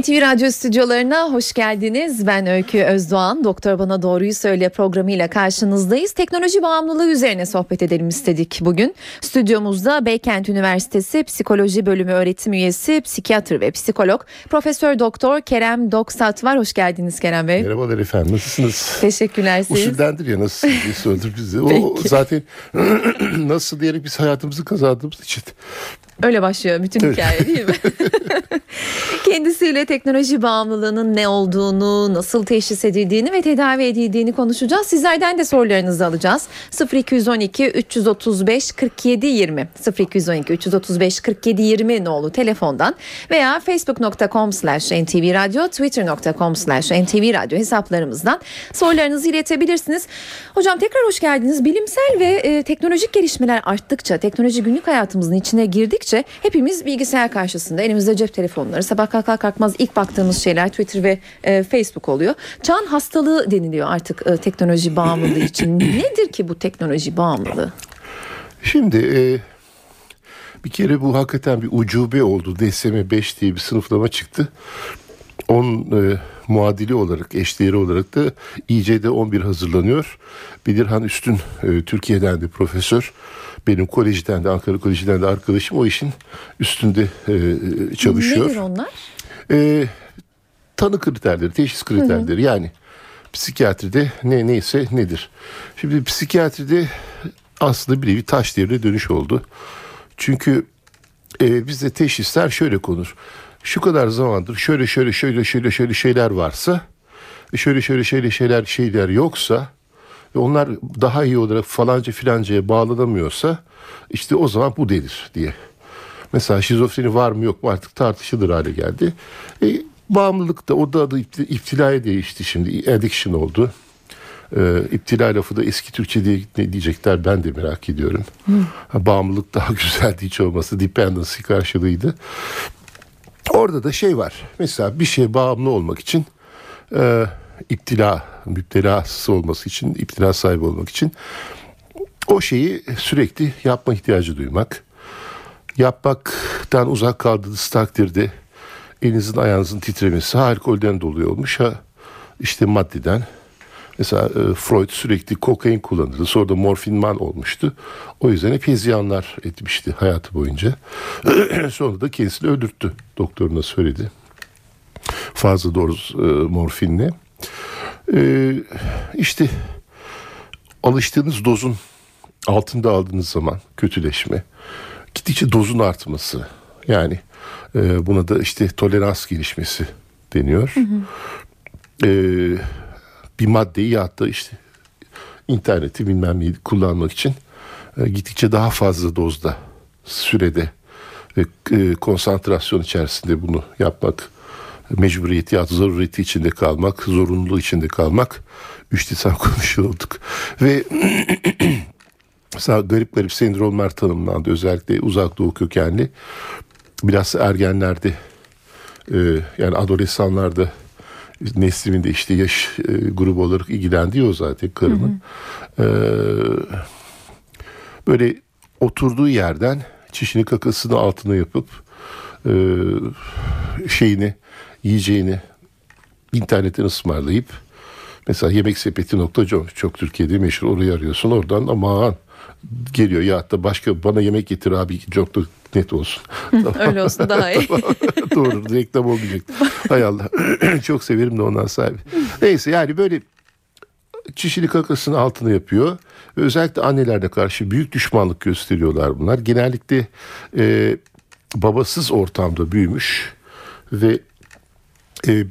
NTV Radyo stüdyolarına hoş geldiniz. Ben Öykü Özdoğan. Doktor Bana Doğruyu Söyle programıyla karşınızdayız. Teknoloji bağımlılığı üzerine sohbet edelim istedik bugün. Stüdyomuzda Beykent Üniversitesi Psikoloji Bölümü öğretim üyesi, psikiyatr ve psikolog Profesör Doktor Kerem Doksat var. Hoş geldiniz Kerem Bey. Merhabalar efendim nasılsınız? Teşekkürler siz. Usuldendir ya nasıl diye sordur bizi. O zaten nasıl diyerek biz hayatımızı kazandığımız için. Öyle başlıyor bütün hikaye değil mi? Kendisiyle teknoloji bağımlılığının ne olduğunu, nasıl teşhis edildiğini ve tedavi edildiğini konuşacağız. Sizlerden de sorularınızı alacağız. 0212 335 47 20 0212 335 47 20 nolu telefondan veya facebook.com slash ntvradio twitter.com slash ntvradio hesaplarımızdan sorularınızı iletebilirsiniz. Hocam tekrar hoş geldiniz. Bilimsel ve e, teknolojik gelişmeler arttıkça, teknoloji günlük hayatımızın içine girdikçe hepimiz bilgisayar karşısında elimizde cep telefonları sabah kalkar kalkmaz ilk baktığımız şeyler Twitter ve e, Facebook oluyor. Çağın hastalığı deniliyor artık e, teknoloji bağımlılığı için. Nedir ki bu teknoloji bağımlılığı? Şimdi e, bir kere bu hakikaten bir ucube oldu. DSM 5 diye bir sınıflama çıktı. 10 e, muadili olarak, eşdeğeri olarak da İCD 11 hazırlanıyor. Bilirhan Üstün e, Türkiye'den de profesör. Benim kolejden de Ankara Koleji'den de arkadaşım o işin üstünde e, çalışıyor. Nedir onlar? E, tanı kriterleri, teşhis kriterleri hı hı. yani psikiyatride ne neyse nedir. Şimdi psikiyatride aslında bir nevi taş devrine dönüş oldu. Çünkü e, bizde teşhisler şöyle konur. Şu kadar zamandır şöyle şöyle şöyle şöyle şöyle şeyler varsa şöyle şöyle şöyle şeyler şeyler yoksa ve onlar daha iyi olarak falanca filancaya bağlanamıyorsa işte o zaman bu delir diye. Mesela şizofreni var mı yok mu artık tartışılır hale geldi. E, bağımlılık da o da adı iptilaya değişti şimdi. Addiction oldu. E, iptila lafı da eski Türkçe diye ne diyecekler ben de merak ediyorum. Ha, bağımlılık daha güzeldi hiç olması. Dependency karşılığıydı. Orada da şey var. Mesela bir şeye bağımlı olmak için e, iptila, müptelası olması için, iptila sahibi olmak için o şeyi sürekli yapma ihtiyacı duymak. Yapmaktan uzak kaldığınız takdirde elinizin ayağınızın titremesi alkolden dolayı olmuş ha işte maddeden. Mesela e, Freud sürekli kokain kullanırdı. Sonra da morfinman olmuştu. O yüzden hep heziyanlar etmişti hayatı boyunca. Sonra da kendisini öldürttü. Doktoruna söyledi. Fazla doğru e, morfinle. E, işte alıştığınız dozun altında aldığınız zaman kötüleşme. Gittikçe dozun artması. Yani e, buna da işte tolerans gelişmesi deniyor. Hı hı. E, bir maddeyi ya da işte interneti bilmem neyi kullanmak için e, gittikçe daha fazla dozda sürede ve e, konsantrasyon içerisinde bunu yapmak mecburiyeti ya zaruriyeti içinde kalmak, zorunluluğu içinde kalmak üç lisan konuşuyorduk. Ve mesela garip garip sendromlar tanımlandı. Özellikle uzak doğu kökenli. Biraz ergenlerde e, yani adolesanlarda neslimin de işte yaş e, grubu olarak ilgilendiği o zaten karımın. Hı hı. E, böyle oturduğu yerden çişini kakasını altına yapıp e, şeyini yiyeceğini internetten ısmarlayıp mesela yemek sepeti.com çok Türkiye'de meşhur orayı arıyorsun oradan aman geliyor ya da başka bana yemek getir abi net olsun. Öyle olsun daha iyi. Doğru reklam olmayacak. Hay Allah. çok severim de ondan sahibi. Neyse yani böyle çişini kakasını altına yapıyor. Özellikle annelerde karşı büyük düşmanlık gösteriyorlar bunlar. Genellikle e, babasız ortamda büyümüş ve e,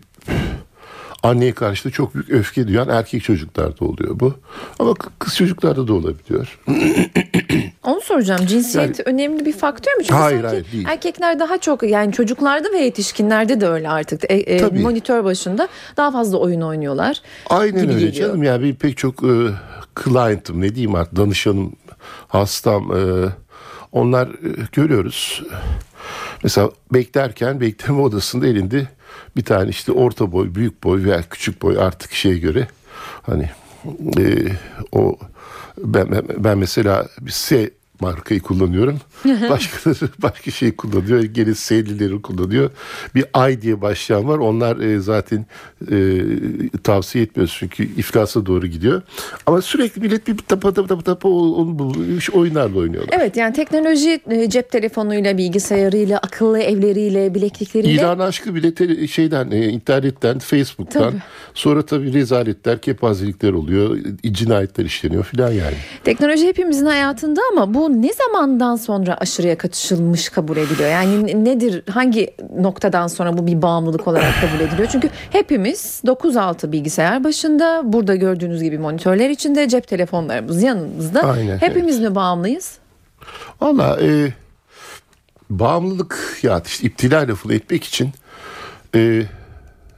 anneye karşı da çok büyük öfke duyan erkek çocuklarda oluyor bu. Ama kız çocuklarda da olabiliyor. Onu soracağım. Cinsiyet yani, önemli bir faktör mü? Çünkü hayır hayır değil. Erkekler daha çok yani çocuklarda ve yetişkinlerde de öyle artık. E, e, monitör başında daha fazla oyun oynuyorlar. Aynen öyle geliyor. canım. Yani bir pek çok e, client'ım ne diyeyim artık danışanım, hastam e, onlar e, görüyoruz. Mesela beklerken bekleme odasında elinde bir tane işte orta boy, büyük boy veya küçük boy artık şeye göre hani e, o ben, ben mesela bir S markayı kullanıyorum. Başkaları başka şey kullanıyor. Gene sevlileri kullanıyor. Bir ay diye başlayan var. Onlar e, zaten e, tavsiye etmiyoruz çünkü iflasa doğru gidiyor. Ama sürekli millet bir tapa tapa tapa tapa onu bulmuş oyunlarla oynuyorlar. Evet yani teknoloji e, cep telefonuyla, bilgisayarıyla, akıllı evleriyle, bileklikleriyle. İlan aşkı bile te- şeyden e, internetten, Facebook'tan Tabii. sonra tabii rezaletler, kepazelikler oluyor, cinayetler işleniyor filan yani. Teknoloji hepimizin hayatında ama bu ne zamandan sonra aşırıya kaçışılmış kabul ediliyor? Yani nedir, hangi noktadan sonra bu bir bağımlılık olarak kabul ediliyor? Çünkü hepimiz 9-6 bilgisayar başında, burada gördüğünüz gibi monitörler içinde, cep telefonlarımız yanımızda. Aynen, Hepimiz mi bağımlıyız? Valla e, bağımlılık ya işte iptila lafını etmek için e,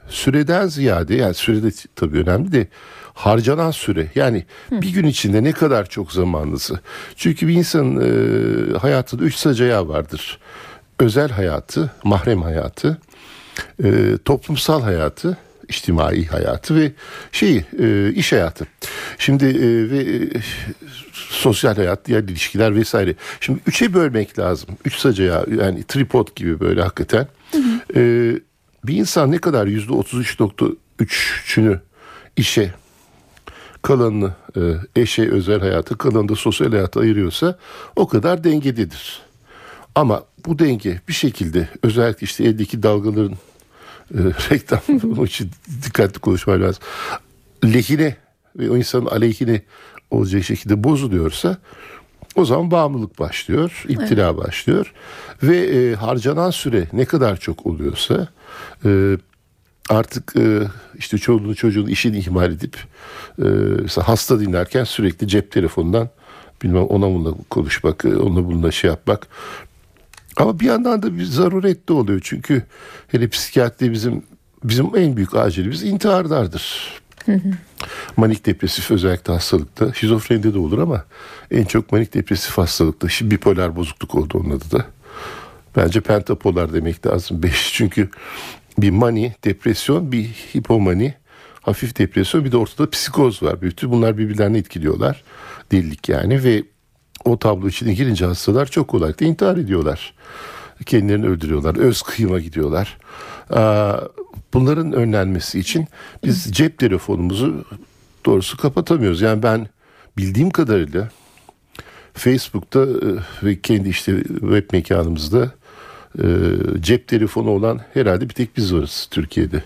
süreden ziyade yani sürede tabii önemli de harcanan süre yani bir gün içinde ne kadar çok zamanınızı çünkü bir insanın e, hayatında üç sacayağı vardır özel hayatı mahrem hayatı e, toplumsal hayatı içtimai hayatı ve şey e, iş hayatı. Şimdi e, ve e, sosyal hayat, diğer ilişkiler vesaire. Şimdi üçe bölmek lazım. Üç sacaya yani tripod gibi böyle hakikaten. E, bir insan ne kadar yüzde otuz üç nokta üçünü işe kalanını e, eşe özel hayatı kalanını da sosyal hayata ayırıyorsa o kadar dengededir. Ama bu denge bir şekilde özellikle işte eldeki dalgaların e, reklam için dikkatli konuşmak lazım. Lehine ve o insanın aleyhine olacak şekilde bozuluyorsa o zaman bağımlılık başlıyor, iptila başlıyor ve e, harcanan süre ne kadar çok oluyorsa e, artık e, işte çoluğunu çocuğunu işini ihmal edip e, mesela hasta dinlerken sürekli cep telefonundan bilmem ona bununla konuşmak, e, onunla bununla şey yapmak. Ama bir yandan da bir zaruret de oluyor çünkü hele psikiyatri bizim bizim en büyük acilimiz intiharlardır. Manik depresif özellikle hastalıkta. Şizofrenide de olur ama en çok manik depresif hastalıkta. Şimdi bipolar bozukluk oldu onun adı da. Bence pentapolar demek lazım. Beş çünkü bir mani, depresyon, bir hipomani, hafif depresyon bir de ortada psikoz var. Bütün bunlar birbirlerini etkiliyorlar. Delilik yani ve o tablo içine girince hastalar çok kolaylıkla intihar ediyorlar. Kendilerini öldürüyorlar. Öz kıyıma gidiyorlar. Bunların önlenmesi için biz cep telefonumuzu doğrusu kapatamıyoruz. Yani ben bildiğim kadarıyla Facebook'ta e, ve kendi işte web mekanımızda e, cep telefonu olan herhalde bir tek biz varız Türkiye'de.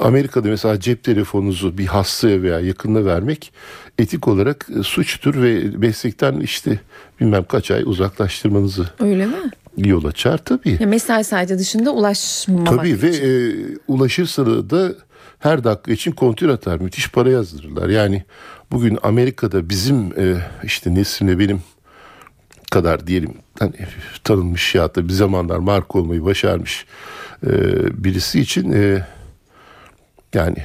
Amerika'da mesela cep telefonunuzu bir hastaya veya yakınına vermek etik olarak e, suçtur ve meslekten işte bilmem kaç ay uzaklaştırmanızı Öyle mi? yol açar tabii. Ya mesai saati dışında ulaşmamak Tabii ve için. e, ulaşırsa da her dakika için kontür atar. Müthiş para yazdırırlar. Yani bugün Amerika'da bizim e, işte Neslim'le benim kadar diyelim hani tanınmış ya da bir zamanlar marka olmayı başarmış e, birisi için e, yani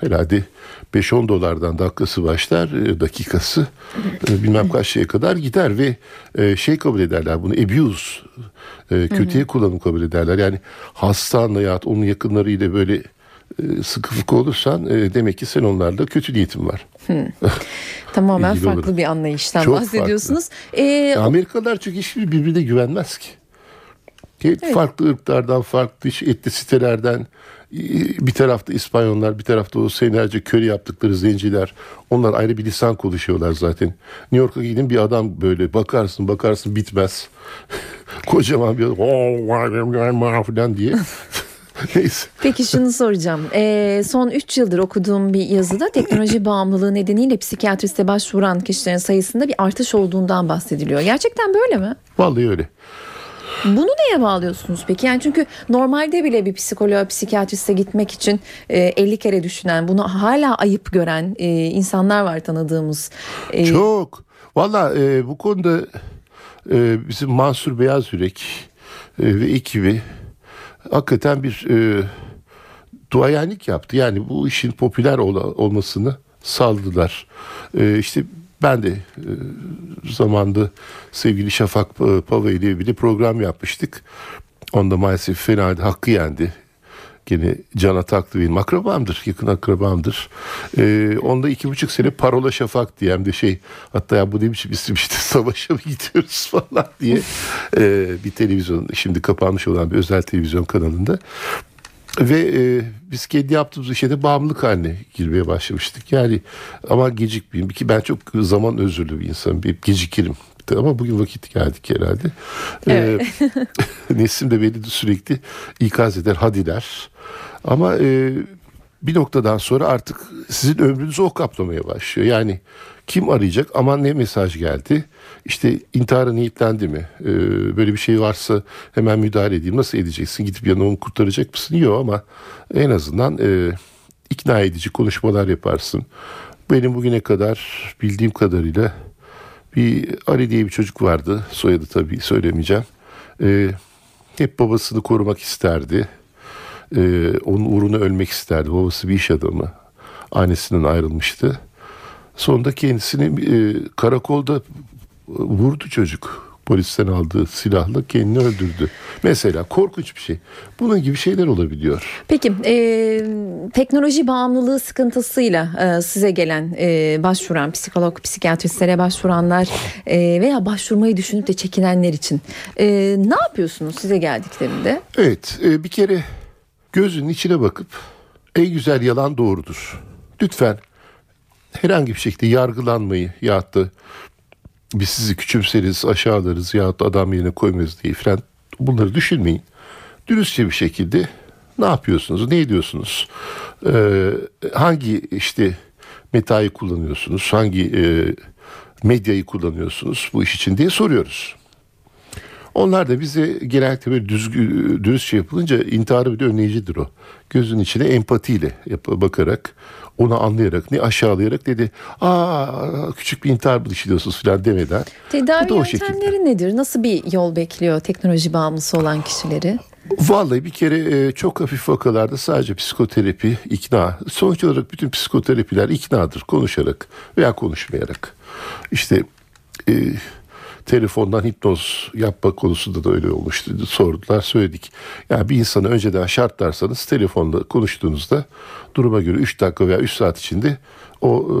herhalde 5-10 dolardan dakikası başlar e, dakikası e, bilmem kaç şeye kadar gider ve e, şey kabul ederler bunu abuse e, kötüye kullanım kabul ederler yani hastanla ya onun yakınlarıyla böyle e, sıkı fıkı olursan e, demek ki sen onlarla kötü niyetin var. Tamamen ilgili farklı olur. bir anlayıştan Çok bahsediyorsunuz. Ee, Amerikalılar çünkü hiçbir birbirine güvenmez ki. Hep Farklı ırklardan, farklı iş- etnisitelerden bir tarafta İspanyollar, bir tarafta o senelerce köle yaptıkları zenciler. Onlar ayrı bir lisan konuşuyorlar zaten. New York'a gidin bir adam böyle bakarsın bakarsın bitmez. Kocaman bir adam falan diye. Neyse. Peki şunu soracağım. Ee, son 3 yıldır okuduğum bir yazıda teknoloji bağımlılığı nedeniyle psikiyatriste başvuran kişilerin sayısında bir artış olduğundan bahsediliyor. Gerçekten böyle mi? Vallahi öyle. Bunu neye bağlıyorsunuz peki? Yani çünkü normalde bile bir psikoloğa, psikiyatriste gitmek için e, 50 kere düşünen, bunu hala ayıp gören e, insanlar var tanıdığımız. E, Çok. Valla e, bu konuda e, bizim Mansur Beyaz Yürek e, ve ekibi hakikaten bir e, duayenlik yaptı. Yani bu işin popüler ol- olmasını sağladılar. E, işte ben de e, zamanda sevgili Şafak e, Pava ile bir program yapmıştık. Onda maalesef fena hakkı yendi. Gene Can Ataklı benim akrabamdır, yakın akrabamdır. Ee, onda iki buçuk sene Parola Şafak diye hem de şey hatta ya bu ne biçim isim işte savaşa mı gidiyoruz falan diye ee, bir televizyon şimdi kapanmış olan bir özel televizyon kanalında. Ve e, biz kendi yaptığımız işe de bağımlılık haline girmeye başlamıştık. Yani ama gecikmeyeyim ki ben çok zaman özürlü bir insanım. Bir gecikirim. Ama bugün vakit geldik herhalde. Evet. Ee, Nesim de beni de sürekli ikaz eder, hadiler. Ama e, bir noktadan sonra artık sizin ömrünüzü o kaplamaya başlıyor. Yani kim arayacak aman ne mesaj geldi işte intihara niyetlendi mi ee, böyle bir şey varsa hemen müdahale edeyim nasıl edeceksin gidip yanına onu kurtaracak mısın yok ama en azından e, ikna edici konuşmalar yaparsın. Benim bugüne kadar bildiğim kadarıyla bir Ali diye bir çocuk vardı soyadı tabii söylemeyeceğim. Ee, hep babasını korumak isterdi. Ee, onun uğruna ölmek isterdi. Babası bir iş adamı. Annesinden ayrılmıştı. Sonunda kendisini e, karakolda vurdu çocuk. Polisten aldığı silahla kendini öldürdü. Mesela korkunç bir şey. Bunun gibi şeyler olabiliyor. Peki e, teknoloji bağımlılığı sıkıntısıyla e, size gelen e, başvuran psikolog, psikiyatristlere başvuranlar e, veya başvurmayı düşünüp de çekinenler için e, ne yapıyorsunuz size geldiklerinde? Evet e, bir kere gözünün içine bakıp en güzel yalan doğrudur. Lütfen herhangi bir şekilde yargılanmayı ya da biz sizi küçümseriz, aşağılarız ya da adam yerine koymayız diye falan bunları düşünmeyin. Dürüstçe bir şekilde ne yapıyorsunuz, ne ediyorsunuz, ee, hangi işte metayı kullanıyorsunuz, hangi e, medyayı kullanıyorsunuz bu iş için diye soruyoruz. Onlar da bize genellikle böyle düzgün, dürüstçe yapılınca intiharı bile önleyicidir o. Gözün içine empatiyle yap- bakarak onu anlayarak ne aşağılayarak dedi aa küçük bir intihar mı düşünüyorsunuz falan demeden. Tedavi yöntemleri nedir? Nasıl bir yol bekliyor teknoloji bağımlısı olan kişileri? Vallahi bir kere e, çok hafif vakalarda sadece psikoterapi, ikna. Sonuç olarak bütün psikoterapiler iknadır. Konuşarak veya konuşmayarak. İşte e, telefondan hipnoz yapma konusunda da öyle olmuştu. Sordular söyledik. Yani bir insanı önceden şartlarsanız telefonda konuştuğunuzda duruma göre 3 dakika veya 3 saat içinde o e,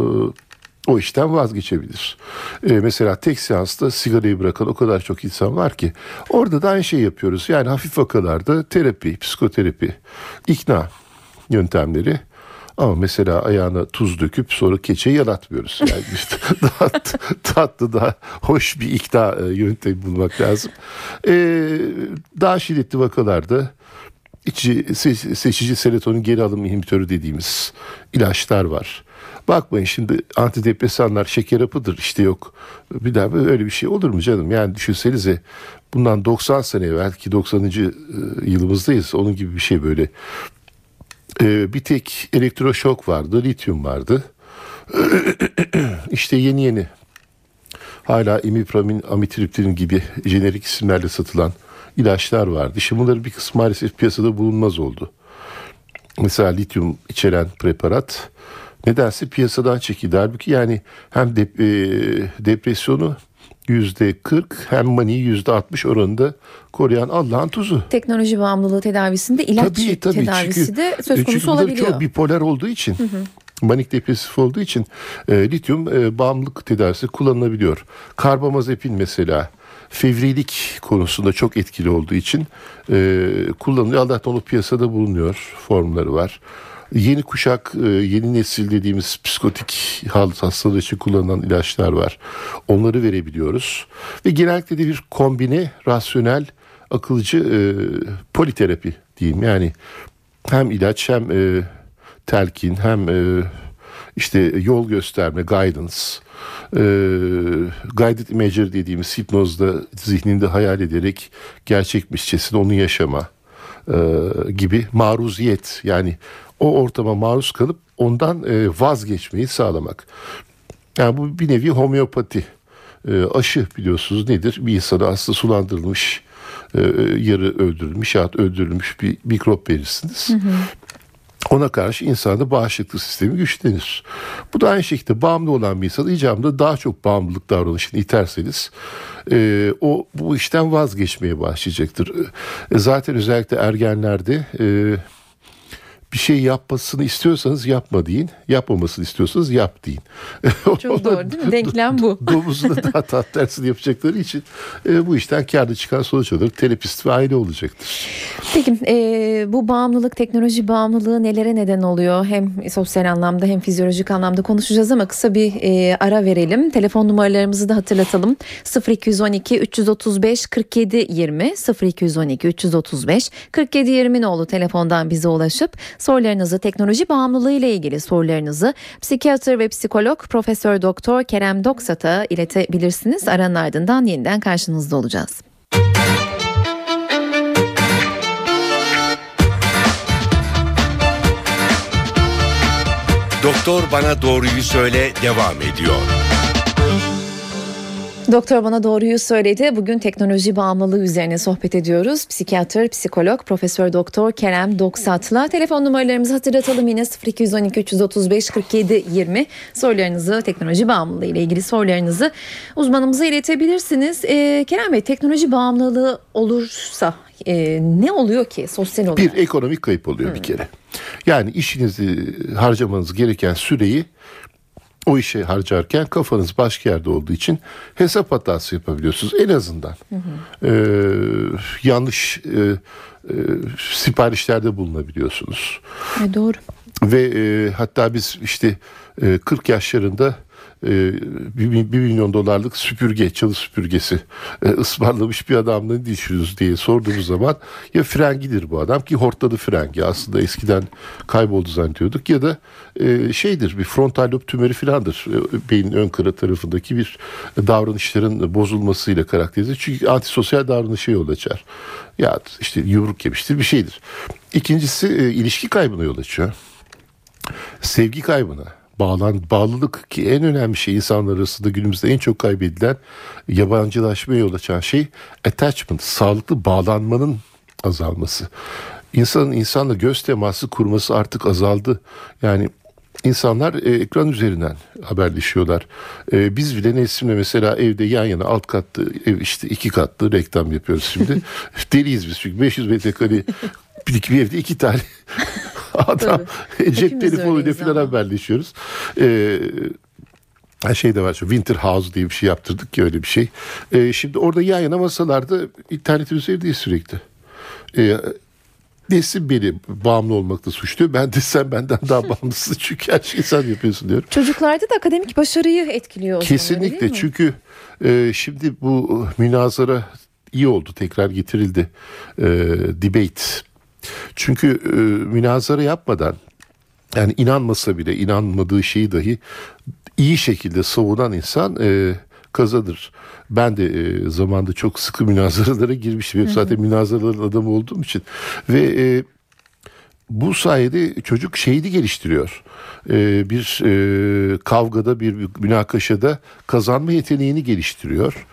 o işten vazgeçebilir. Ee, mesela tek seansta sigarayı bırakan o kadar çok insan var ki orada da aynı şey yapıyoruz. Yani hafif vakalarda terapi, psikoterapi, ikna yöntemleri ama mesela ayağına tuz döküp sonra keçe yalatmıyoruz. Yani daha tatlı daha hoş bir ikna e, yöntemi bulmak lazım. Ee, daha şiddetli vakalarda içi, se- seçici serotonin geri alım inhibitörü dediğimiz ilaçlar var. Bakmayın şimdi antidepresanlar şeker hapıdır işte yok. Bir daha öyle bir şey olur mu canım? Yani düşünsenize bundan 90 sene evvel ki 90. yılımızdayız. Onun gibi bir şey böyle. Ee, bir tek elektroşok vardı, lityum vardı. işte yeni yeni hala imipramin, amitriptilin gibi jenerik isimlerle satılan ilaçlar vardı. Şimdi bunların bir kısmı maalesef piyasada bulunmaz oldu. Mesela lityum içeren preparat nedense piyasadan çekildi. Halbuki yani hem dep- e, depresyonu 40 hem maniyi yüzde 60 oranında koruyan Allah'ın tuzu. Teknoloji bağımlılığı tedavisinde ilaç Tabii, tabii. tedavisi Çünkü- de söz konusu çünkü olabiliyor. çok bipolar olduğu için, manik depresif olduğu için e, lityum e, bağımlılık tedavisi kullanılabiliyor. Karbamazepin mesela fevrilik konusunda çok etkili olduğu için e, kullanılıyor. Allah'tan onu piyasada bulunuyor, formları var. Yeni kuşak, e, yeni nesil dediğimiz psikotik hastalığı için kullanılan ilaçlar var. Onları verebiliyoruz. Ve genellikle de bir kombine, rasyonel, akılcı e, politerapi diyeyim. Yani hem ilaç hem e, telkin hem e, işte yol gösterme, guidance, e, guided imagery dediğimiz hipnozda zihninde hayal ederek gerçekmişçesine onu yaşama e, gibi maruziyet yani o ortama maruz kalıp ondan e, vazgeçmeyi sağlamak. Yani bu bir nevi homeopati. E, aşı biliyorsunuz nedir? Bir insana hasta sulandırılmış, e, yarı öldürülmüş ya öldürülmüş bir mikrop verirsiniz. Ona karşı insanda bağışıklık sistemi güçlenir. Bu da aynı şekilde bağımlı olan bir insan icabında daha çok bağımlılık davranışını iterseniz e, o bu işten vazgeçmeye başlayacaktır. E, zaten özellikle ergenlerde e, bir şey yapmasını istiyorsanız yapma deyin. Yapmamasını istiyorsanız yap deyin. Çok doğru değil mi? Denklem bu. Domuzuna daha tat tersini yapacakları için e, bu işten kârda çıkan sonuç olarak terapist ve aile olacaktır. Peki e, bu bağımlılık, teknoloji bağımlılığı nelere neden oluyor? Hem sosyal anlamda hem fizyolojik anlamda konuşacağız ama kısa bir e, ara verelim. Telefon numaralarımızı da hatırlatalım. 0212 335 47 20 0212 335 47 20 nolu telefondan bize ulaşıp sorularınızı teknoloji bağımlılığı ile ilgili sorularınızı psikiyatr ve psikolog Profesör Doktor Kerem Doksat'a iletebilirsiniz. Aranın ardından yeniden karşınızda olacağız. Doktor Bana Doğruyu Söyle devam ediyor. Doktor bana doğruyu söyledi. Bugün teknoloji bağımlılığı üzerine sohbet ediyoruz. Psikiyatr, psikolog, Profesör Doktor Kerem Doksat'la telefon numaralarımızı hatırlatalım yine 0212 335 47 20 sorularınızı teknoloji bağımlılığı ile ilgili sorularınızı uzmanımıza iletebilirsiniz. Ee, Kerem Bey teknoloji bağımlılığı olursa e, ne oluyor ki sosyal olarak? Bir ekonomik kayıp oluyor bir kere. Yani işinizi harcamanız gereken süreyi o işe harcarken kafanız başka yerde olduğu için hesap hatası yapabiliyorsunuz en azından. Ee, yanlış e, e, siparişlerde bulunabiliyorsunuz. E, doğru. Ve e, hatta biz işte e, 40 yaşlarında bir, bir milyon dolarlık süpürge, çalı süpürgesi e, ısmarlamış bir adamla düşünüyoruz diye sorduğumuz zaman ya frengidir bu adam ki hortladı frengi aslında eskiden kayboldu zannediyorduk ya da e, şeydir bir frontal lob tümörü filandır e, beynin ön kara tarafındaki bir davranışların bozulmasıyla karakterize çünkü antisosyal davranışa yol açar. Ya işte yumruk yemiştir bir şeydir. İkincisi e, ilişki kaybına yol açıyor. Sevgi kaybına bağlan bağlılık ki en önemli şey insanlar arasında günümüzde en çok kaybedilen yabancılaşmaya yol açan şey attachment, sağlıklı bağlanmanın azalması. İnsanın insanla göz teması kurması artık azaldı. Yani İnsanlar e, ekran üzerinden haberleşiyorlar. E, biz bile Neslim'le mesela evde yan yana alt katlı ev işte iki katlı reklam yapıyoruz şimdi. Deliyiz biz çünkü 500 metrekare bir evde iki tane adam cep telefonuyla falan haberleşiyoruz. E, her şey de var. Şu Winter House diye bir şey yaptırdık ki öyle bir şey. E, şimdi orada yan yana masalarda internet üzerindeyiz sürekli. E, Nesin beni bağımlı olmakta suçluyor. Ben de sen benden daha bağımlısın çünkü her şeyi sen yapıyorsun diyorum. Çocuklarda da akademik başarıyı etkiliyor. zaman, Kesinlikle mi? çünkü e, şimdi bu münazara iyi oldu tekrar getirildi e, debate. Çünkü e, münazara yapmadan yani inanmasa bile inanmadığı şeyi dahi iyi şekilde savunan insan e, kazanır. Ben de e, zamanda çok sıkı münazaralara girmiştim. Hep zaten münazaraların adamı olduğum için. Ve e, bu sayede çocuk şeyini geliştiriyor. Ee, bir e, kavgada bir, münakaşada kazanma yeteneğini geliştiriyor.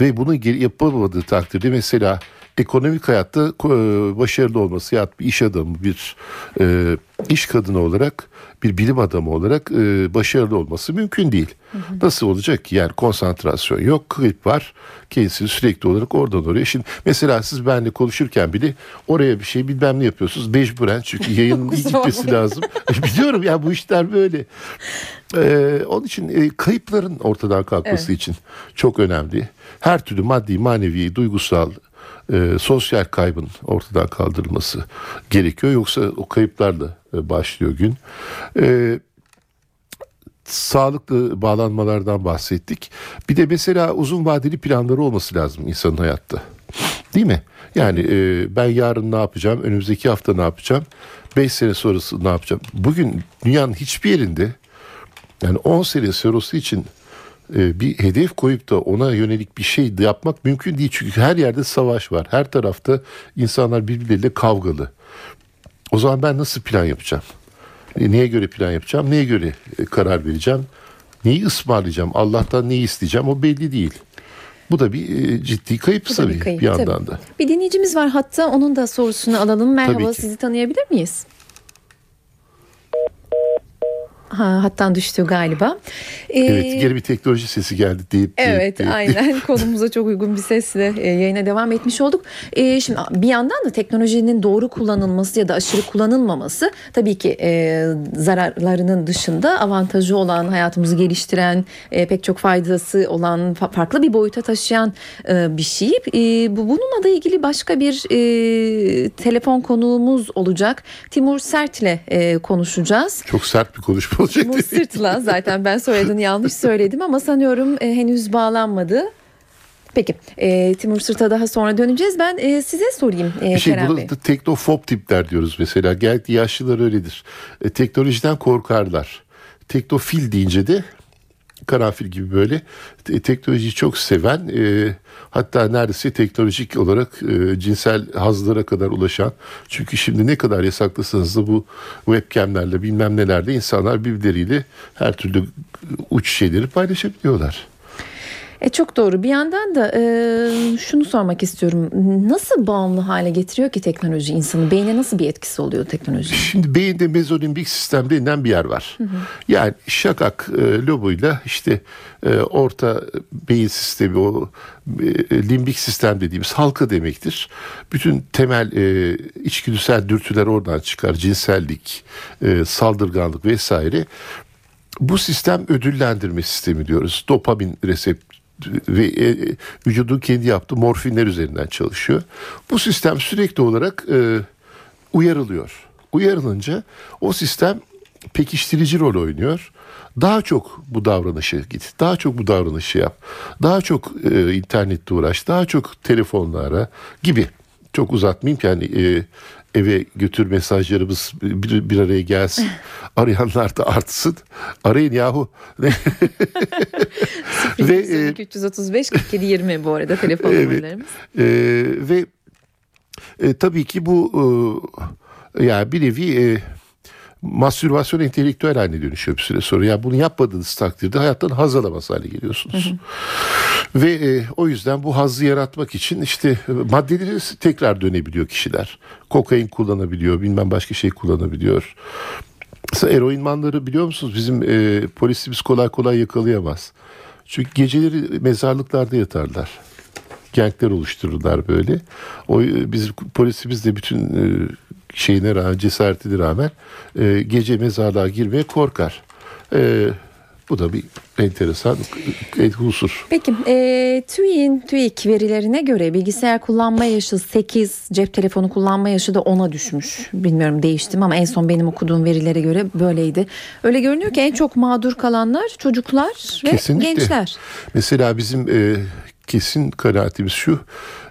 Ve bunu geri yapamadığı takdirde mesela ekonomik hayatta e, başarılı olması ya bir iş adamı bir e, iş kadını olarak bir bilim adamı olarak e, başarılı olması mümkün değil. Nasıl olacak ki? Yani konsantrasyon yok, kayıp var. Kendisini sürekli olarak oradan oraya. Şimdi mesela siz benimle konuşurken bile oraya bir şey bilmem ne yapıyorsunuz. Mecburen çünkü yayının gitmesi lazım. Biliyorum ya bu işler böyle. Ee, onun için e, kayıpların ortadan kalkması için çok önemli. Her türlü maddi, manevi, duygusal, e, sosyal kaybın ortadan kaldırılması gerekiyor. Yoksa o kayıplarla e, başlıyor gün. E, sağlıklı bağlanmalardan bahsettik. Bir de mesela uzun vadeli planları olması lazım insanın hayatta. Değil mi? Yani e, ben yarın ne yapacağım, önümüzdeki hafta ne yapacağım, 5 sene sonrası ne yapacağım. Bugün dünyanın hiçbir yerinde yani 10 sene sonrası için bir hedef koyup da ona yönelik bir şey yapmak mümkün değil. Çünkü her yerde savaş var. Her tarafta insanlar birbirleriyle kavgalı. O zaman ben nasıl plan yapacağım? E, Neye göre plan yapacağım? Neye göre e, karar vereceğim? Neyi ısmarlayacağım? Allah'tan neyi isteyeceğim? O belli değil. Bu da bir e, ciddi kayıp Bu tabii bir kayıp, bir yandan tabii. da. Bir dinleyicimiz var hatta onun da sorusunu alalım. Merhaba sizi tanıyabilir miyiz? Ha, hattan düştü galiba. Ee, evet geri bir teknoloji sesi geldi deyip. Evet deyip, aynen konumuza çok uygun bir sesle e, yayına devam etmiş olduk. E, şimdi bir yandan da teknolojinin doğru kullanılması ya da aşırı kullanılmaması tabii ki e, zararlarının dışında avantajı olan hayatımızı geliştiren e, pek çok faydası olan farklı bir boyuta taşıyan e, bir şey. E, bu bununla da ilgili başka bir e, telefon konuğumuz olacak. Timur Sert'le e, konuşacağız. Çok sert bir konuşma olacak. Timur Sırt'la zaten ben soyadını yanlış söyledim ama sanıyorum e, henüz bağlanmadı. Peki e, Timur Sırt'a daha sonra döneceğiz. Ben e, size sorayım e, bir şey, Kerem Bey. Teknofob tipler diyoruz mesela. Genellikle yaşlılar öyledir. E, teknolojiden korkarlar. Teknofil deyince de karanfil gibi böyle teknolojiyi çok seven e, hatta neredeyse teknolojik olarak e, cinsel hazlara kadar ulaşan çünkü şimdi ne kadar yasaklasanız da bu webcamlerle bilmem nelerle insanlar birbirleriyle her türlü uç şeyleri paylaşabiliyorlar. E çok doğru. Bir yandan da e, şunu sormak istiyorum. Nasıl bağımlı hale getiriyor ki teknoloji insanı? Beyne nasıl bir etkisi oluyor teknoloji? Şimdi beyinde mezolimbik sistem denilen bir yer var. Hı hı. Yani şakak e, lobuyla işte e, orta beyin sistemi o e, limbik sistem dediğimiz halka demektir. Bütün temel e, içgüdüsel dürtüler oradan çıkar. Cinsellik, e, saldırganlık vesaire. Bu sistem ödüllendirme sistemi diyoruz. Dopamin resept ve e, vücudun kendi yaptığı morfinler üzerinden çalışıyor. Bu sistem sürekli olarak e, uyarılıyor. Uyarılınca o sistem pekiştirici rol oynuyor. Daha çok bu davranışı git, daha çok bu davranışı yap, daha çok e, internette uğraş, daha çok telefonla ara gibi. Çok uzatmayayım ki hani e, eve götür mesajlarımız bir, bir araya gelsin. Arayanlar da artsın. Arayın yahu. ve e, 335 47 20 bu arada telefon evet, numaralarımız. E, ve e, tabii ki bu e, yani bir nevi e, mastürbasyon entelektüel haline dönüşüyor bir süre sonra. Yani bunu yapmadığınız takdirde hayattan haz alamaz hale geliyorsunuz. Hı hı. Ve e, o yüzden bu hazzı yaratmak için işte e, maddeleri tekrar dönebiliyor kişiler. Kokain kullanabiliyor, bilmem başka şey kullanabiliyor. Mesela eroinmanları biliyor musunuz? Bizim e, polisimiz kolay kolay yakalayamaz. Çünkü geceleri mezarlıklarda yatarlar. Gangler oluştururlar böyle. O e, biz polisimiz de bütün e, şeyine rağmen cesaretine rağmen e, gece mezarlığa girmeye korkar. E, bu da bir enteresan husus. Peki e, TÜİ'nin TÜİK verilerine göre bilgisayar kullanma yaşı 8, cep telefonu kullanma yaşı da 10'a düşmüş. Bilmiyorum değiştim ama en son benim okuduğum verilere göre böyleydi. Öyle görünüyor ki en çok mağdur kalanlar çocuklar ve Kesinlikle. gençler. Mesela bizim e, kesin kanaatimiz şu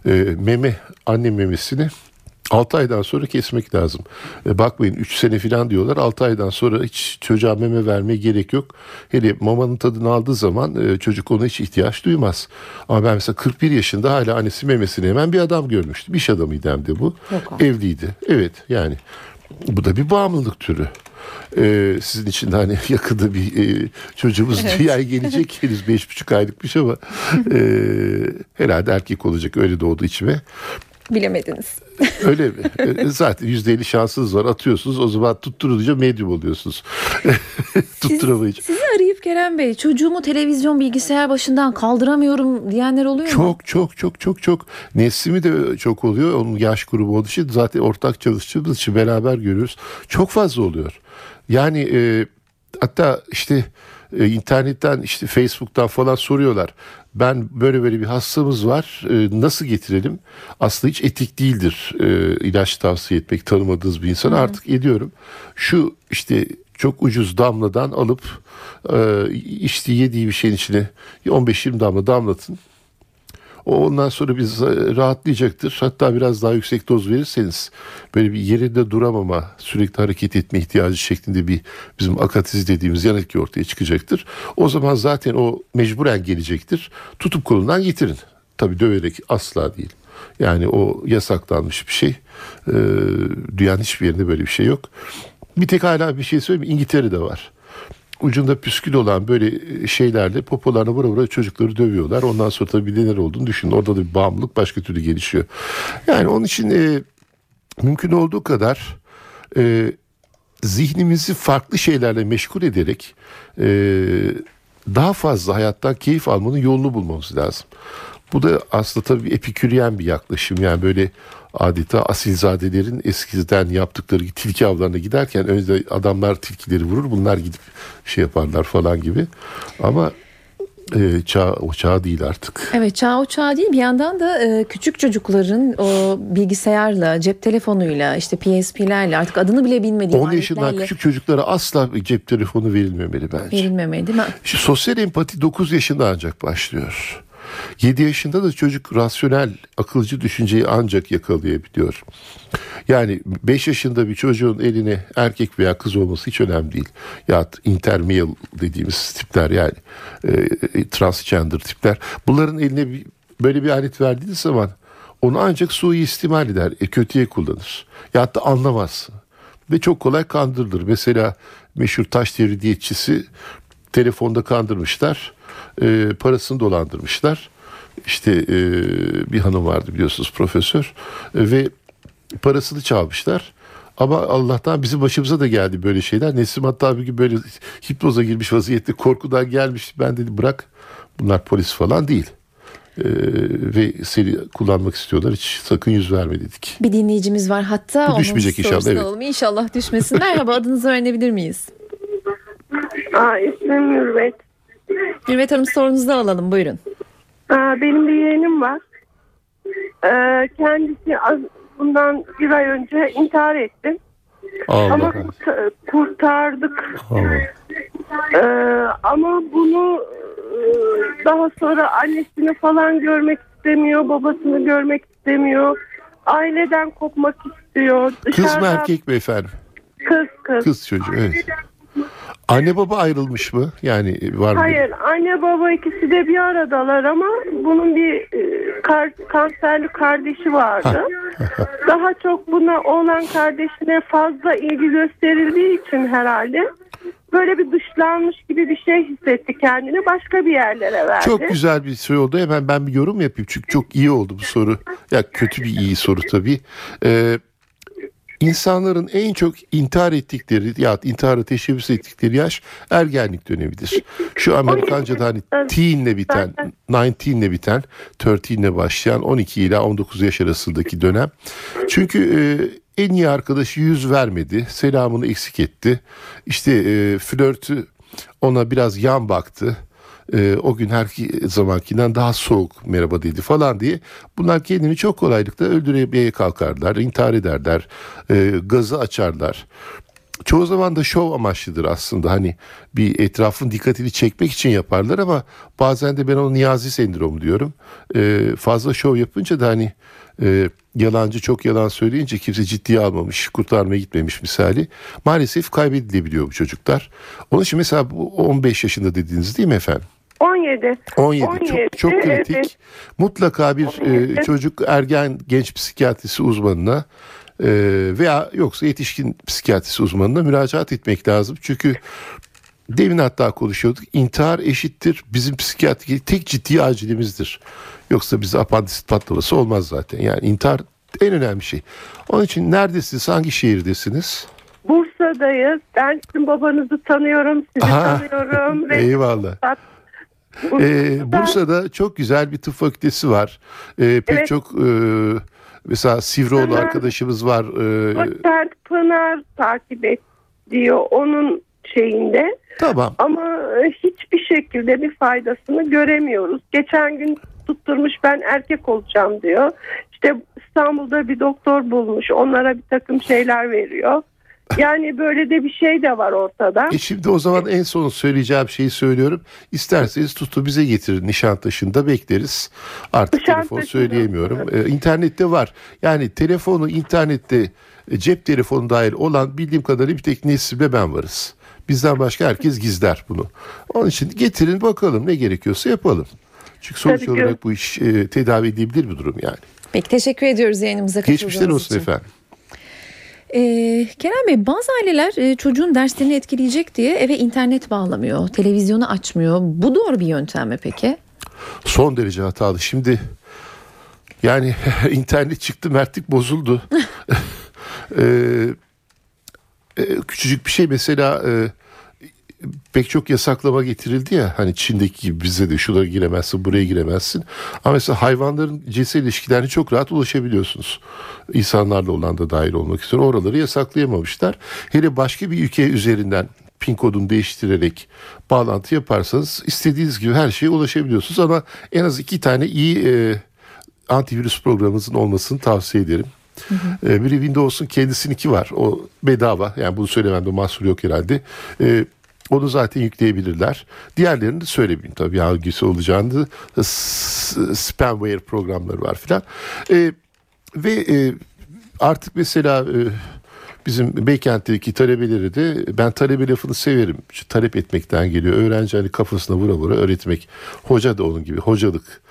e, meme anne memesini 6 aydan sonra kesmek lazım. E, bakmayın 3 sene falan diyorlar. 6 aydan sonra hiç çocuğa meme vermeye gerek yok. Hele mamanın tadını aldığı zaman e, çocuk ona hiç ihtiyaç duymaz. Ama ben mesela 41 yaşında hala annesi memesini hemen bir adam görmüştüm. İş adamıydı hem de bu. Yok Evliydi. Evet yani bu da bir bağımlılık türü. Ee, sizin için de hani yakında bir e, çocuğumuz evet. dünyaya gelecek henüz beş buçuk aylıkmış ama e, herhalde erkek olacak öyle doğdu içime bilemediniz. Öyle mi? E, zaten yüzde elli şansınız var atıyorsunuz o zaman tutturunca medyum oluyorsunuz. Tutturamayınca. Sizi arayıp Kerem Bey çocuğumu televizyon bilgisayar başından kaldıramıyorum diyenler oluyor çok, mu? Çok çok çok çok çok. Neslimi de çok oluyor. Onun yaş grubu olduğu için zaten ortak çalıştığımız için beraber görüyoruz. Çok fazla oluyor. Yani e, hatta işte e, internetten işte Facebook'tan falan soruyorlar. Ben böyle böyle bir hastamız var e, nasıl getirelim? Aslında hiç etik değildir e, ilaç tavsiye etmek tanımadığınız bir insana artık ediyorum. Şu işte çok ucuz damladan alıp e, içtiği yediği bir şeyin içine 15-20 damla damlatın. O ondan sonra biz rahatlayacaktır. Hatta biraz daha yüksek doz verirseniz böyle bir yerinde duramama, sürekli hareket etme ihtiyacı şeklinde bir bizim akatiz dediğimiz yan etki ortaya çıkacaktır. O zaman zaten o mecburen gelecektir. Tutup kolundan getirin. Tabii döverek asla değil. Yani o yasaklanmış bir şey. Ee, dünyanın hiçbir yerinde böyle bir şey yok. Bir tek hala bir şey söyleyeyim İngiltere'de var ucunda püskül olan böyle şeylerle popolarına vura vura çocukları dövüyorlar. Ondan sonra tabii neler olduğunu düşünün. Orada da bir bağımlılık başka türlü gelişiyor. Yani onun için e, mümkün olduğu kadar e, zihnimizi farklı şeylerle meşgul ederek e, daha fazla hayattan keyif almanın yolunu bulmamız lazım. Bu da aslında tabii epiküryen bir yaklaşım. Yani böyle adeta asilzadelerin eskiden yaptıkları tilki avlarına giderken önce adamlar tilkileri vurur bunlar gidip şey yaparlar falan gibi. Ama e, çağ, o çağ değil artık. Evet çağ o çağ değil bir yandan da e, küçük çocukların o bilgisayarla cep telefonuyla işte PSP'lerle artık adını bile bilmediği 10 yaşından küçük çocuklara asla cep telefonu verilmemeli bence. Verilmemeli değil mi? Şu sosyal empati 9 yaşında ancak başlıyor. 7 yaşında da çocuk rasyonel, akılcı düşünceyi ancak yakalayabiliyor. Yani 5 yaşında bir çocuğun eline erkek veya kız olması hiç önemli değil. Ya intermale dediğimiz tipler yani e, transgender tipler. Bunların eline bir, böyle bir alet verdiğiniz zaman onu ancak suistimal eder, e, kötüye kullanır. Ya da anlamaz. Ve çok kolay kandırılır. Mesela meşhur taş devri diyetçisi telefonda kandırmışlar. E, parasını dolandırmışlar. İşte e, bir hanım vardı biliyorsunuz profesör. E, ve parasını çalmışlar. Ama Allah'tan bizim başımıza da geldi böyle şeyler. Nesim hatta bir gün böyle hipnoza girmiş vaziyette korkudan gelmiş. Ben dedi bırak bunlar polis falan değil. Ee, ve seni kullanmak istiyorlar. Hiç sakın yüz verme dedik. Bir dinleyicimiz var hatta. Bu düşmeyecek inşallah. Evet. Alalım. İnşallah düşmesin. Merhaba adınızı öğrenebilir miyiz? Aa, ismim Mürvet. Mürvet Hanım sorunuzu alalım buyurun. Aa, benim bir yeğenim var. Ee, kendisi az, bundan bir ay önce intihar etti. Allah ama kurt- kurtardık. Allah. Ee, ama bunu e, daha sonra annesini falan görmek istemiyor, babasını görmek istemiyor. Aileden kopmak istiyor. Kız mı Dışarıdan- erkek mi efendim? Kız kız. Kız çocuğu evet. Anne baba ayrılmış mı? Yani var mı? Hayır anne baba ikisi de bir aradalar ama bunun bir e, kar, kanserli kardeşi vardı. Daha çok buna olan kardeşine fazla ilgi gösterildiği için herhalde böyle bir dışlanmış gibi bir şey hissetti kendini başka bir yerlere verdi. Çok güzel bir soru oldu. Hemen ben bir yorum yapayım. Çünkü çok iyi oldu bu soru. Ya kötü bir iyi soru tabii. Ee, insanların en çok intihar ettikleri ya intihara teşebbüs ettikleri yaş ergenlik dönemidir. Şu Amerikanca'da hani teen'le biten, 19'le biten, 13'le başlayan 12 ile 19 yaş arasındaki dönem. Çünkü e, en iyi arkadaşı yüz vermedi, selamını eksik etti. İşte e, flörtü ona biraz yan baktı. Ee, o gün her zamankinden daha soğuk merhaba dedi falan diye bunlar kendini çok kolaylıkla öldürmeye kalkarlar, intihar ederler, e, gazı açarlar. Çoğu zaman da şov amaçlıdır aslında hani bir etrafın dikkatini çekmek için yaparlar ama bazen de ben onu niyazi sendromu diyorum. Ee, fazla şov yapınca da hani e, yalancı çok yalan söyleyince kimse ciddiye almamış, kurtarmaya gitmemiş misali. Maalesef kaybedilebiliyor bu çocuklar. Onun için mesela bu 15 yaşında dediğiniz değil mi efendim? 17. 17, 17, çok çok kritik. evet. Mutlaka bir e, 17. çocuk ergen genç psikiyatrisi uzmanına e, veya yoksa yetişkin psikiyatrisi uzmanına müracaat etmek lazım. Çünkü demin hatta konuşuyorduk. İntihar eşittir bizim psikiyatri tek ciddi acilimizdir. Yoksa bize apandisit patlaması olmaz zaten. Yani intihar en önemli şey. Onun için neredesiniz? Hangi şehirdesiniz? Bursa'dayız. Ben sizin babanızı tanıyorum, sizi Aha, tanıyorum. ve- Eyvallah. Ee, Bursa'da çok güzel bir tıp fakültesi var. Ee, pek Evet. çok e, mesela Sivroğlu hı. arkadaşımız var. Ee, Pınar takip et diyor onun şeyinde. tamam. Ama e, hiçbir şekilde bir faydasını göremiyoruz. Geçen gün tutturmuş ben erkek olacağım diyor. İşte İstanbul'da bir doktor bulmuş. Onlara bir takım şeyler veriyor. Yani böyle de bir şey de var ortada. E şimdi o zaman en son söyleyeceğim şeyi söylüyorum. İsterseniz tutu bize getirin Nişantaşı'nda bekleriz. Artık telefon söyleyemiyorum. Ee, internette var. Yani telefonu internette e, cep telefonu dahil olan bildiğim kadarıyla bir tek Nesim'le ben varız. Bizden başka herkes gizler bunu. Onun için getirin bakalım ne gerekiyorsa yapalım. Çünkü sonuç Tabii ki. olarak bu iş e, tedavi edilebilir bir durum yani. Peki teşekkür ediyoruz yayınımıza katıldığınız Geçmişler olsun için. efendim. Ee, Kerem Bey bazı aileler e, çocuğun derslerini etkileyecek diye eve internet bağlamıyor, televizyonu açmıyor. Bu doğru bir yöntem mi peki? Son derece hatalı. Şimdi yani internet çıktı mertlik bozuldu. Ee, e, küçücük bir şey mesela e, pek çok yasaklama getirildi ya hani Çin'deki gibi bize de şuraya giremezsin buraya giremezsin. Ama mesela hayvanların cinsel ilişkilerine çok rahat ulaşabiliyorsunuz. İnsanlarla olan da dahil olmak üzere oraları yasaklayamamışlar. Hele başka bir ülke üzerinden pin kodunu değiştirerek bağlantı yaparsanız istediğiniz gibi her şeye ulaşabiliyorsunuz ama en az iki tane iyi e, antivirüs programınızın olmasını tavsiye ederim. Hı hı. E, biri Windows'un kendisininki var. O bedava. Yani bunu söylememde mahsur yok herhalde. E, onu zaten yükleyebilirler. Diğerlerini de söylemeyeyim tabii hangisi olacağını. Spamware programları var filan. E, ve e, artık mesela e, bizim Beykent'teki talebeleri de ben talebe lafını severim. Şu talep etmekten geliyor. Öğrenci hani kafasına vura vura öğretmek. Hoca da onun gibi hocalık.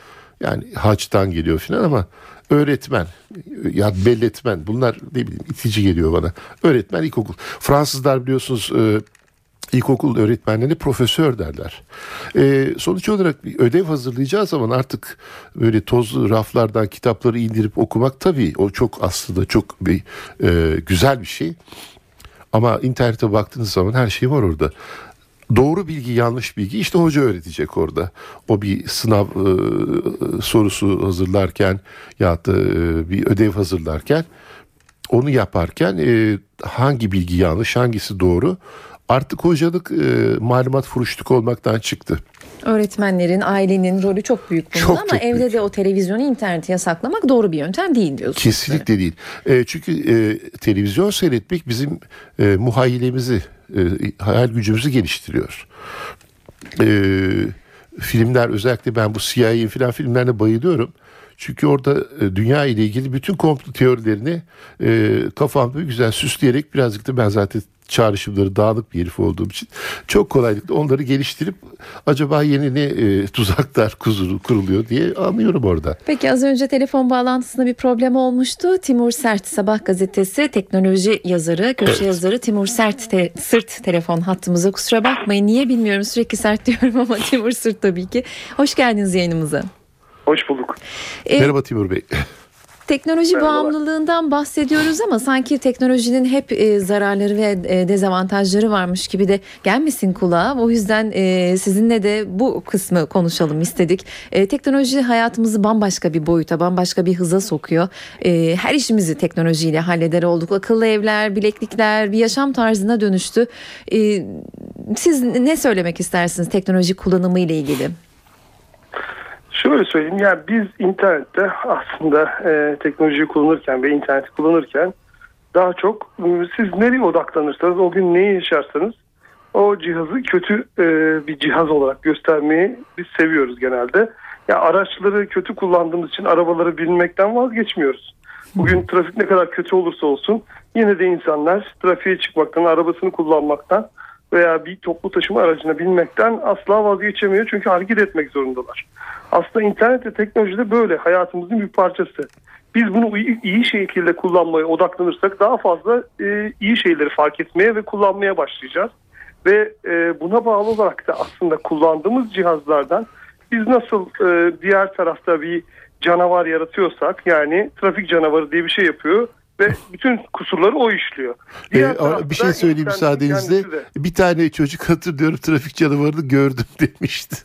Yani haçtan geliyor filan ama öğretmen ya belletmen bunlar ne bileyim itici geliyor bana. Öğretmen ilkokul. Fransızlar biliyorsunuz e, ilkokul öğretmenlerine profesör derler. E, sonuç olarak bir ödev hazırlayacağı zaman artık böyle tozlu raflardan kitapları indirip okumak tabii o çok aslında çok bir e, güzel bir şey. Ama internete baktığınız zaman her şey var orada. Doğru bilgi yanlış bilgi işte hoca öğretecek orada. O bir sınav e, sorusu hazırlarken ya da e, bir ödev hazırlarken onu yaparken e, hangi bilgi yanlış hangisi doğru artık hocalık e, malumat furuşluk olmaktan çıktı. Öğretmenlerin, ailenin rolü çok büyük bunda çok, ama çok evde büyük. de o televizyonu, interneti yasaklamak doğru bir yöntem değil diyorsunuz. Kesinlikle değil. E, çünkü e, televizyon seyretmek bizim e, muhayyilemizi, e, hayal gücümüzü geliştiriyor. E, filmler özellikle ben bu CIA'in filan filmlerine bayılıyorum. Çünkü orada e, dünya ile ilgili bütün komplo teorilerini e, kafamda güzel süsleyerek birazcık da ben zaten çağrışımları dağınık bir herif olduğum için çok kolaylıkla onları geliştirip acaba yeni ne e, tuzaklar kuzuru, kuruluyor diye anlıyorum orada. Peki az önce telefon bağlantısında bir problem olmuştu. Timur Sert Sabah gazetesi teknoloji yazarı, köşe evet. yazarı Timur Sert te, Sırt telefon hattımıza kusura bakmayın. Niye bilmiyorum sürekli sert diyorum ama Timur Sırt tabii ki. Hoş geldiniz yayınımıza. Hoş bulduk. Ee, Merhaba Timur Bey. Teknoloji Merhaba. bağımlılığından bahsediyoruz ama sanki teknolojinin hep e, zararları ve e, dezavantajları varmış gibi de gelmesin kulağa. O yüzden e, sizinle de bu kısmı konuşalım istedik. E, teknoloji hayatımızı bambaşka bir boyuta, bambaşka bir hıza sokuyor. E, her işimizi teknolojiyle halleder olduk. Akıllı evler, bileklikler bir yaşam tarzına dönüştü. E, siz ne söylemek istersiniz teknoloji kullanımı ile ilgili? Şöyle söyleyeyim yani biz internette aslında e, teknolojiyi kullanırken ve interneti kullanırken daha çok ıı, siz nereye odaklanırsanız o gün neyi yaşarsanız o cihazı kötü e, bir cihaz olarak göstermeyi biz seviyoruz genelde. Ya araçları kötü kullandığımız için arabaları bilmekten vazgeçmiyoruz. Bugün trafik ne kadar kötü olursa olsun yine de insanlar trafiğe çıkmaktan, arabasını kullanmaktan veya bir toplu taşıma aracına binmekten asla vazgeçemiyor çünkü hareket etmek zorundalar. Aslında internet ve teknoloji de böyle hayatımızın bir parçası. Biz bunu iyi, şekilde kullanmaya odaklanırsak daha fazla e, iyi şeyleri fark etmeye ve kullanmaya başlayacağız. Ve e, buna bağlı olarak da aslında kullandığımız cihazlardan biz nasıl e, diğer tarafta bir canavar yaratıyorsak yani trafik canavarı diye bir şey yapıyor ve bütün kusurları o işliyor. Ee, bir şey söyleyeyim müsaadenizle. Bir tane çocuk hatırlıyorum trafik canavarını gördüm demişti.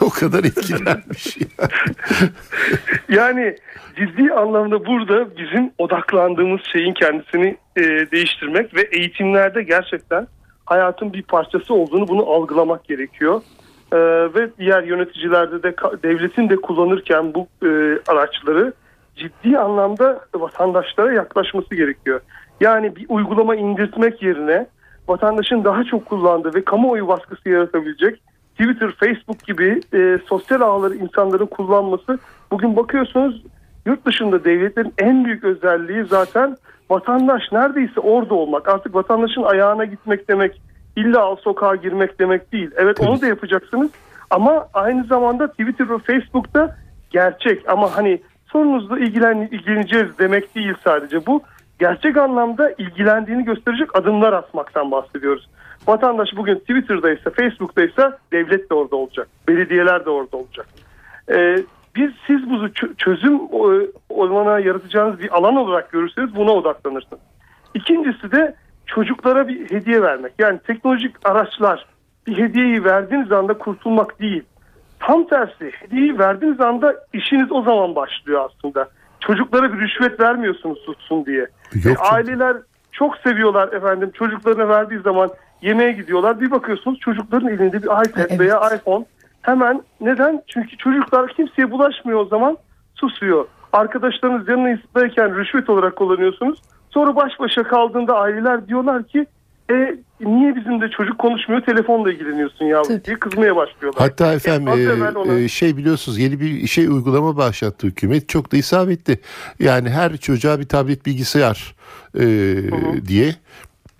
o kadar etkilenmiş. yani ciddi anlamda burada bizim odaklandığımız şeyin kendisini e, değiştirmek ve eğitimlerde gerçekten hayatın bir parçası olduğunu bunu algılamak gerekiyor. Ee, ve diğer yöneticilerde de devletin de kullanırken bu e, araçları ciddi anlamda vatandaşlara yaklaşması gerekiyor. Yani bir uygulama indirtmek yerine vatandaşın daha çok kullandığı ve kamuoyu baskısı yaratabilecek Twitter, Facebook gibi e, sosyal ağları insanların kullanması bugün bakıyorsunuz yurt dışında devletlerin en büyük özelliği zaten vatandaş neredeyse orada olmak. Artık vatandaşın ayağına gitmek demek illa al sokağa girmek demek değil. Evet onu da yapacaksınız ama aynı zamanda Twitter ve Facebook'ta gerçek ama hani sorunuzla ilgilen, ilgileneceğiz demek değil sadece bu. Gerçek anlamda ilgilendiğini gösterecek adımlar atmaktan bahsediyoruz. Vatandaş bugün Twitter'daysa, Facebook'taysa devlet de orada olacak. Belediyeler de orada olacak. Ee, biz siz bu çözüm olana yaratacağınız bir alan olarak görürseniz buna odaklanırsınız. İkincisi de çocuklara bir hediye vermek. Yani teknolojik araçlar bir hediyeyi verdiğiniz anda kurtulmak değil. Tam tersi hediyeyi verdiğiniz anda işiniz o zaman başlıyor aslında. Çocuklara bir rüşvet vermiyorsunuz tutsun diye. Yok çünkü- aileler çok seviyorlar efendim çocuklarına verdiği zaman yemeğe gidiyorlar. Bir bakıyorsunuz çocukların elinde bir iPad Evet. veya iPhone. Hemen neden? Çünkü çocuklar kimseye bulaşmıyor o zaman susuyor. Arkadaşlarınız yanınızdayken rüşvet olarak kullanıyorsunuz. Sonra baş başa kaldığında aileler diyorlar ki e, niye bizimle çocuk konuşmuyor telefonla ilgileniyorsun yavrum Tabii. diye kızmaya başlıyorlar. Hatta efendim e, ona- e, şey biliyorsunuz yeni bir şey uygulama başlattı hükümet çok da isabetli. Yani her çocuğa bir tablet bilgisayar e, diye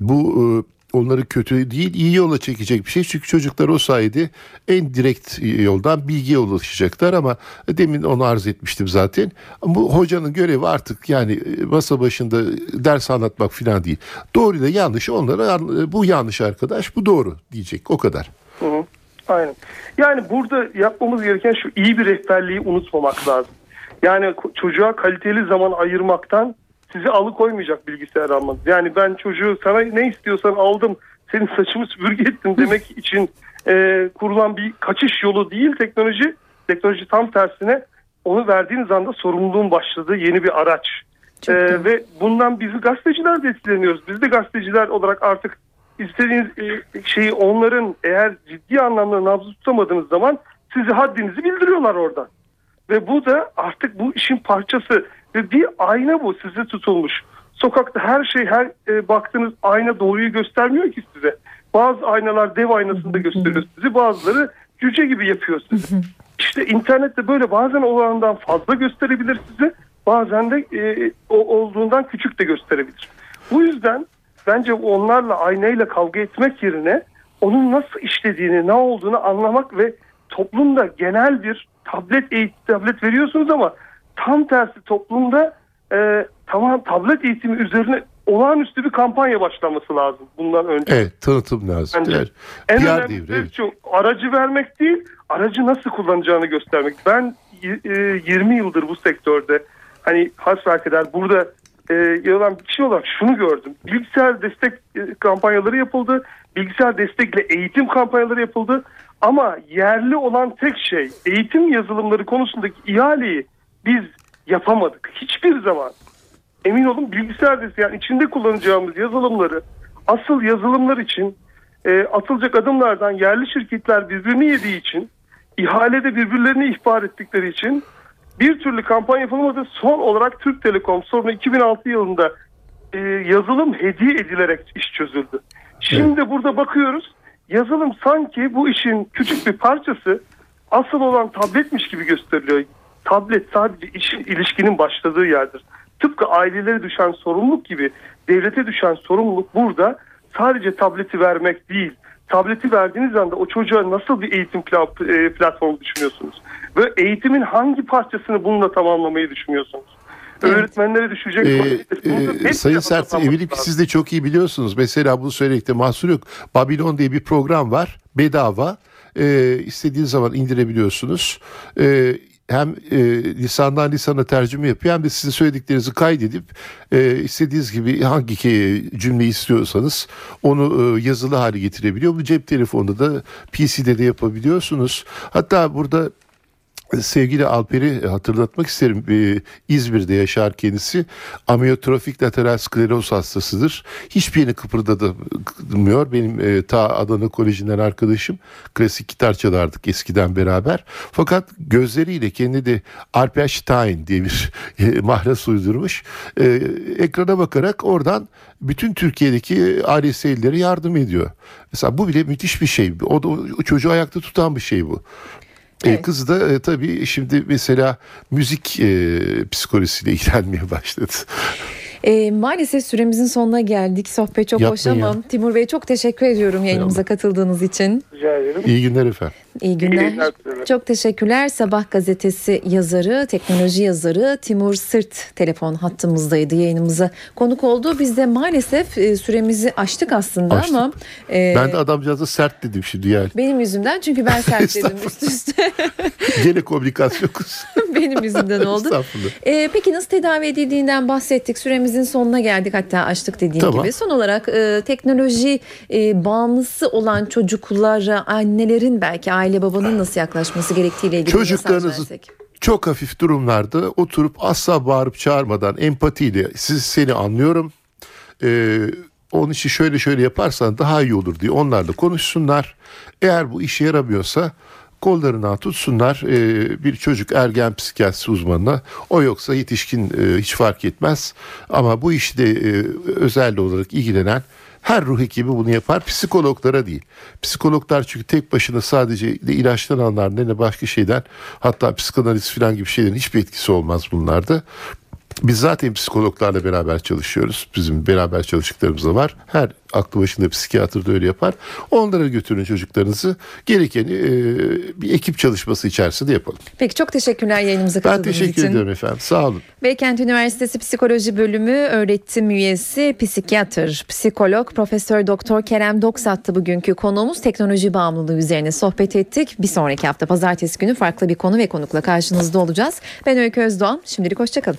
bu e, onları kötü değil iyi yola çekecek bir şey. Çünkü çocuklar o sayede en direkt yoldan bilgiye ulaşacaklar ama demin onu arz etmiştim zaten. Bu hocanın görevi artık yani e, masa başında ders anlatmak falan değil. Doğru ile yanlışı onlara bu yanlış arkadaş bu doğru diyecek o kadar. Hı. Aynen. Yani burada yapmamız gereken şu iyi bir rehberliği unutmamak lazım. Yani çocuğa kaliteli zaman ayırmaktan sizi alıkoymayacak bilgisayar almanız. Yani ben çocuğu sana ne istiyorsan aldım senin saçımı süpürge ettim demek için e, kurulan bir kaçış yolu değil teknoloji. Teknoloji tam tersine onu verdiğiniz anda sorumluluğun başladığı yeni bir araç. Çok doğru. ve bundan biz gazeteciler de etkileniyoruz. Biz de gazeteciler olarak artık istediğiniz e, şeyi onların eğer ciddi anlamda nabzı tutamadığınız zaman sizi haddinizi bildiriyorlar oradan. Ve bu da artık bu işin parçası ve bir ayna bu size tutulmuş. Sokakta her şey her e, baktığınız ayna doğruyu göstermiyor ki size. Bazı aynalar dev aynasında gösteriyor sizi bazıları cüce gibi yapıyor sizi. İşte internette böyle bazen olandan fazla gösterebilir size bazen de e, o olduğundan küçük de gösterebilir. Bu yüzden bence onlarla aynayla kavga etmek yerine onun nasıl işlediğini ne olduğunu anlamak ve toplumda genel bir tablet eğitim tablet veriyorsunuz ama tam tersi toplumda e, tamam tablet eğitimi üzerine olağanüstü bir kampanya başlaması lazım bundan önce. Evet tanıtım lazım. Bence Evet. en PR önemlisi devri, evet. şu aracı vermek değil aracı nasıl kullanacağını göstermek. Ben e, 20 yıldır bu sektörde hani hasbelkader burada e, yalan bir şey olarak şunu gördüm. Bilgisayar destek e, kampanyaları yapıldı. Bilgisayar destekle eğitim kampanyaları yapıldı. Ama yerli olan tek şey eğitim yazılımları konusundaki ihaleyi biz yapamadık. Hiçbir zaman emin olun bilgisayar yani içinde kullanacağımız yazılımları asıl yazılımlar için e, atılacak adımlardan yerli şirketler birbirini yediği için ihalede birbirlerini ihbar ettikleri için bir türlü kampanya yapılmadı. Son olarak Türk Telekom sorunu 2006 yılında e, yazılım hediye edilerek iş çözüldü. Şimdi burada bakıyoruz yazılım sanki bu işin küçük bir parçası asıl olan tabletmiş gibi gösteriliyor. Tablet sadece işin ilişkinin başladığı yerdir. Tıpkı ailelere düşen sorumluluk gibi devlete düşen sorumluluk burada sadece tableti vermek değil. Tableti verdiğiniz anda o çocuğa nasıl bir eğitim e, platformu düşünüyorsunuz? Ve eğitimin hangi parçasını bununla tamamlamayı düşünüyorsunuz? Evet. Öğretmenlere düşecek Ee, e, Sayın Sert eminim ki siz de çok iyi biliyorsunuz. Mesela bunu söylemekte mahsur yok. Babilon diye bir program var. Bedava. Ee, istediğiniz zaman indirebiliyorsunuz. Ee, hem e, lisandan lisana tercüme yapıyor hem de sizin söylediklerinizi kaydedip e, istediğiniz gibi hangi cümleyi istiyorsanız onu e, yazılı hale getirebiliyor. Bu cep telefonunda da PC'de de yapabiliyorsunuz. Hatta burada Sevgili Alper'i hatırlatmak isterim. Ee, İzmir'de yaşar kendisi. Amyotrofik lateral skleroz hastasıdır. Hiçbir yerini kıpırdatmıyor. Benim e, ta Adana Koleji'nden arkadaşım. Klasik gitar çalardık eskiden beraber. Fakat gözleriyle kendi de Alper Stein diye bir e, mahlas uydurmuş. E, ekrana bakarak oradan bütün Türkiye'deki ALS'lilere yardım ediyor. Mesela bu bile müthiş bir şey. O, da, o çocuğu ayakta tutan bir şey bu. E, Evet. kız da e, tabii şimdi mesela müzik e, psikolojisiyle ilgilenmeye başladı. E, maalesef süremizin sonuna geldik. Sohbet çok hoş Yapmayın ama Timur Bey çok teşekkür ediyorum yayınımıza katıldığınız için. Rica ederim. İyi günler efendim. İyi günler. yayınlar dilerim. Çok teşekkürler. Sabah gazetesi yazarı, teknoloji yazarı Timur Sırt telefon hattımızdaydı yayınımıza konuk oldu. Biz de maalesef e, süremizi aştık aslında Aştık. ama e, Ben de adamcağıza sert dedim şimdi yani. benim yüzümden çünkü ben sert dedim üst üste. Gene komünikasyon kız. benim yüzümden oldu. Estağfurullah. Ee, peki nasıl tedavi edildiğinden bahsettik. Süremizin sonuna geldik hatta açtık dediğim Tamam. gibi. Son olarak e, teknoloji e, bağımlısı olan çocuklara annelerin belki aile babanın nasıl yaklaşması gerektiğiyle ilgili Çocuklarınızı çok hafif durumlarda oturup asla bağırıp çağırmadan empatiyle siz seni anlıyorum. Ee, onun için şöyle şöyle yaparsan daha iyi olur diye onlarla konuşsunlar. Eğer bu işe yaramıyorsa kollarından tutsunlar Ee, bir çocuk ergen psikiyatrisi uzmanına o yoksa yetişkin e, hiç fark etmez ama bu işte e, özel olarak ilgilenen her ruh hekimi bunu yapar. Psikologlara değil. Psikologlar çünkü tek başına sadece ilaçtan anlar ne başka şeyden hatta psikanaliz falan gibi şeylerin hiçbir etkisi olmaz bunlarda. Biz zaten psikologlarla beraber çalışıyoruz. Bizim beraber çalıştıklarımız da var. Her aklı başında psikiyatr da öyle yapar. Onlara götürün çocuklarınızı. Gerekeni e, bir ekip çalışması içerisinde yapalım. Peki çok teşekkürler yayınımıza Ben katıldığınız teşekkür için. ederim efendim. Sağ olun. Beykent Üniversitesi Psikoloji Bölümü öğretim üyesi, psikiyatr, psikolog, Profesör Doktor Kerem Doksattı bugünkü konuğumuz. Teknoloji bağımlılığı üzerine sohbet ettik. Bir sonraki hafta pazartesi günü farklı bir konu ve konukla karşınızda olacağız. Ben Öykü Özdoğan. Şimdilik hoşçakalın.